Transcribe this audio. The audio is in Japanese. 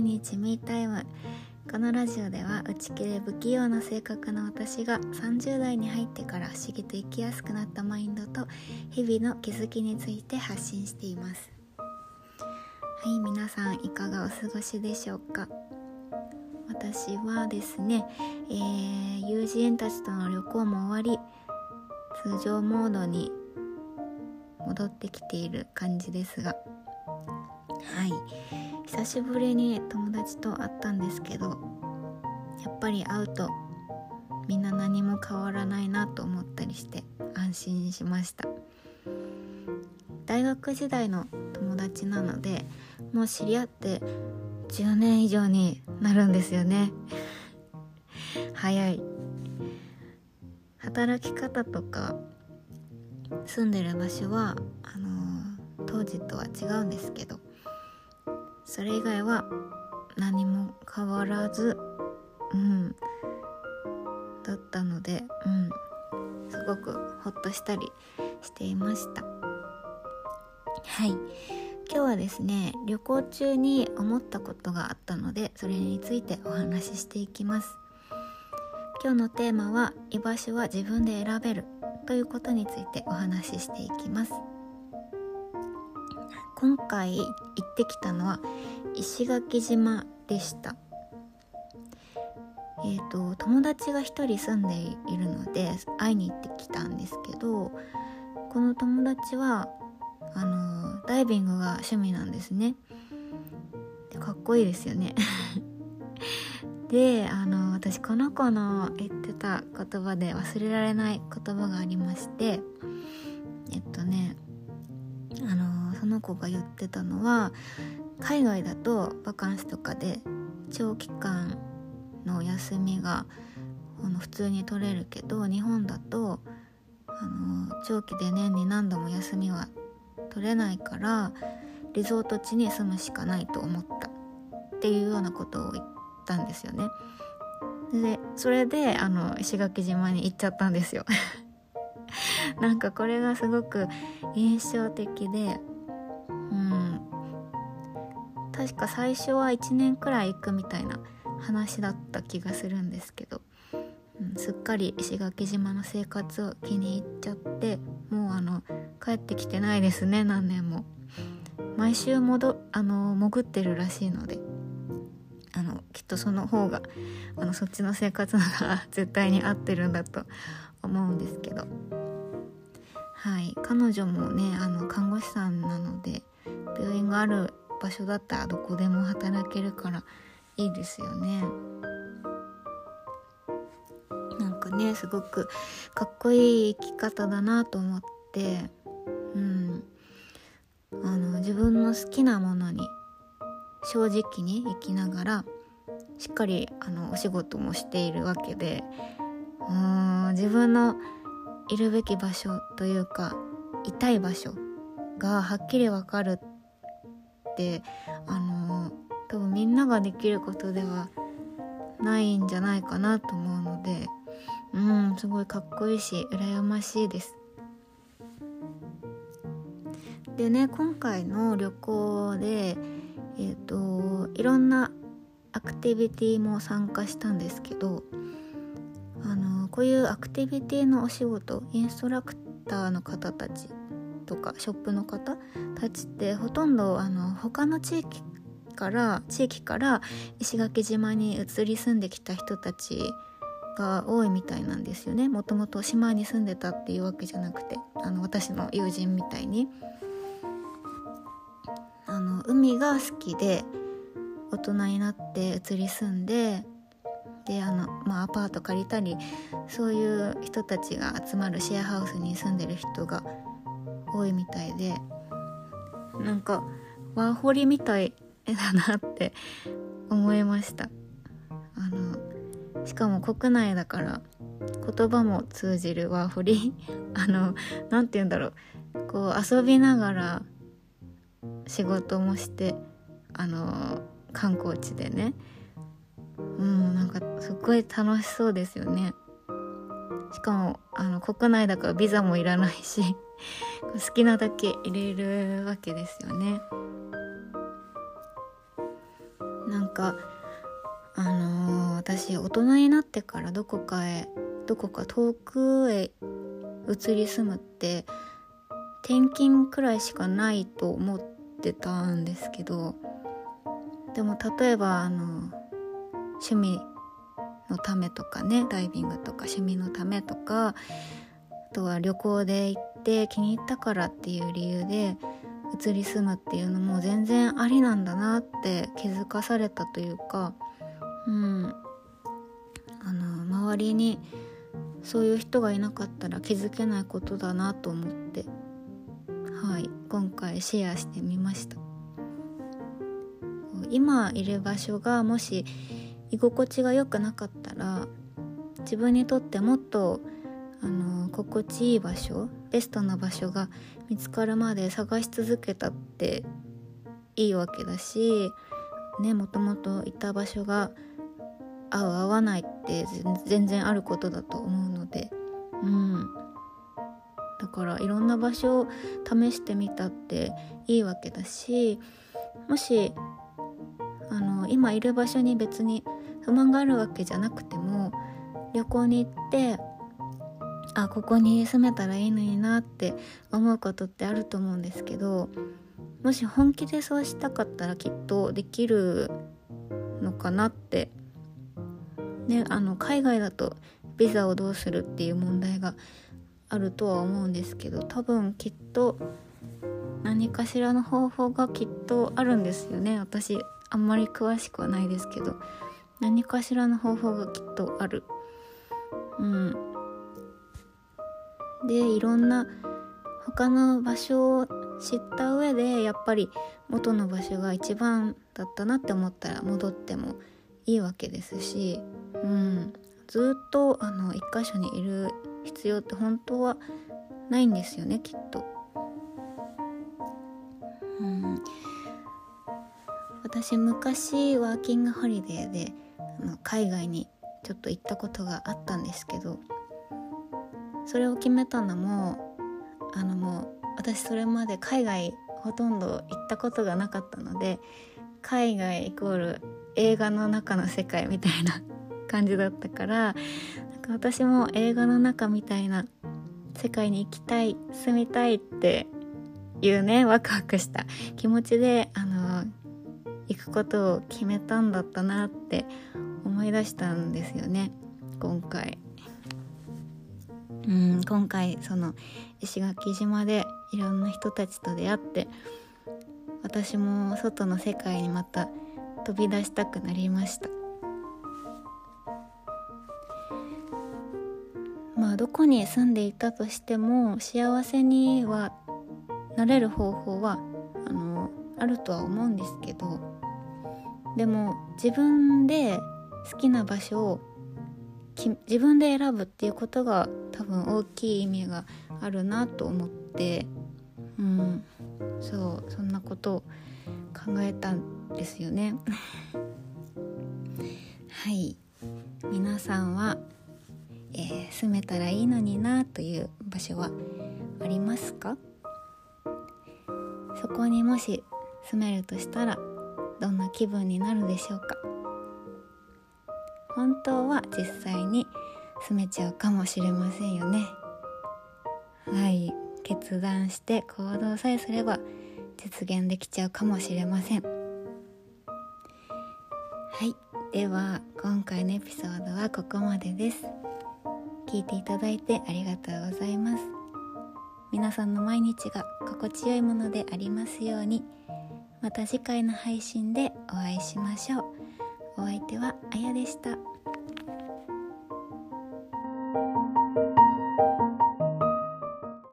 毎日ミータイム。このラジオでは内気で不器用な性格の私が30代に入ってから不思議と生きやすくなったマインドと日々の気づきについて発信しています。はい皆さんいかがお過ごしでしょうか？私はですね、えー、友人たちとの旅行も終わり通常モードに戻ってきている感じですがはい。久しぶりに友達と会ったんですけどやっぱり会うとみんな何も変わらないなと思ったりして安心しました。大学時代の友達なのでもう知り合って10年以上になるんですよね。早い。働き方とか住んでる場所はあのー、当時とは違うんですけどそれ以外は何も変わらずうんだったのでうんすごくほっとしたりしていました。はい。今日はですね旅行中に思ったことがあったのでそれについてお話ししていきます。今日のテーマは居場所は自分で選べるということについてお話ししていきます。今回行ってきたのは石垣島でした。えーと、友達が1人住んでいるので会いに行ってきたんですけどこの友達はあのダイビングが趣味なんですね。かっこいいですよね。であの私この子の言ってた言葉で忘れられない言葉がありましてのその子が言ってたのは海外だとバカンスとかで長期間の休みがあの普通に取れるけど日本だとあの長期で年に何度も休みは取れないからリゾート地に住むしかないと思ったっていうようなことを言ったんですよね。でそれであの石垣島に行っちゃったんですよ。なんかこれがすごく印象的で確か最初は1年くらい行くみたいな話だった気がするんですけど、うん、すっかり石垣島の生活を気に入っちゃってもうあの帰ってきてないですね何年も。毎週戻あの潜ってるらしいので。あのきっとその方があのそっちの生活のが 絶対に合ってるんだと思うんですけど。はい彼女もねあの看護師さんなので病院がある場所だったらどこでも働けるからいいですよね。なんかねすごくかっこいい生き方だなと思って。うん。あの自分の好きなものに正直に生きながらしっかりあのお仕事もしているわけでうん自分のいるべき場所というかいたい場所がはっきりわかるってあの多分みんなができることではないんじゃないかなと思うのでうんすごいかっこいいし羨ましいです。でね今回の旅行でえっ、ー、といろんなアクティビティも参加したんですけどあのこういうアクティビティのお仕事インストラクターの方たちとかショップの方たちってほとんどあの他の地域から地域から石垣島に移り住んできた人たちが多いみたいなんですよね。もともと島に住んでたっていうわけじゃなくてあの私の友人みたいに。あの海が好きで大人になって移り住んでであの、まあ、アパート借りたりそういう人たちが集まるシェアハウスに住んでる人が多いみたいでなんかワーホリみたい絵だなって思いました。あのしかも国内だから言葉も通じるワーホリ。あの何て言うんだろう。こう遊びながら仕事もしてあの観光地でね。うんなんかすっごい楽しそうですよね。しかもあの国内だからビザもいらないし。好きなだけ入れるわけですよね。なんかあのー、私大人になってからどこかへどこか遠くへ移り住むって転勤くらいしかないと思ってたんですけどでも例えばあの趣味のためとかねダイビングとか趣味のためとかあとは旅行で行っって気に入ったからっていう理由で移り住むっていうのも全然ありなんだなって気づかされたというかうん。あの周りにそういう人がいなかったら気づけないことだなと思ってはい今回シェアしてみました。今いる場所がもし居心地が良くなかったら自分にとってもっとあの心地いい場所ベストな場所が見つかるまで探し続けたっていいわけだしねもともといた場所が合う合わないって全然あることだと思うので。うん。だからいろんな場所を試してみたっていいわけだしもしあの今いる場所に別に不満があるわけじゃなくても旅行に行ってあここに住めたらいいのになって思うことってあると思うんですけどもし本気でそうしたかったらきっとできるのかなって。ねあの海外だとビザをどうするっていう問題があるとは思うんですけど多分きっと何かしらの方法がきっとあるんですよね。私あんまり詳しくはないですけど何かしらの方法がきっとある。うん。でいろんな他の場所を知った上でやっぱり元の場所が一番だったなって思ったら戻ってもいいわけですし、うん、ずっとあの一箇所にいる必要って本当はないんですよねきっと。私昔ワーキングホリデーであの海外にちょっと行ったことがあったんですけどそれを決めたのもあのもう私それまで海外ほとんど行ったことがなかったので海外イコール映画の中の世界みたいな感じだったからなんか私も映画の中みたいな世界に行きたい住みたいっていうねワクワクした気持ちであの行くことを決めたんだったなって思い出したんですよね今回。うん。今回その石垣島でいろんな人たちと出会って私も外の世界にまた飛び出したくなりました。まあどこに住んでいたとしても幸せにはなれる方法はあのあるとは思うんですけどでも自分で好きな場所を自分で選ぶっていうことが多分大きい意味があるなと思ってうん。そうそんなことを考えたんですよね。はい。皆さんは、えー、住めたらいいのになという場所はありますか？そこにもし住めるとしたらどんな気分になるでしょうか？本当は実際に住めちゃうかもしれませんよね。はい。決断して行動さえすれば実現できちゃうかもしれません。はい。では今回のエピソードはここまでです。聞いていただいてありがとうございます。皆さんの毎日が心地よいものでありますように。また次回の配信でお会いしましょう。お相手はあやでした。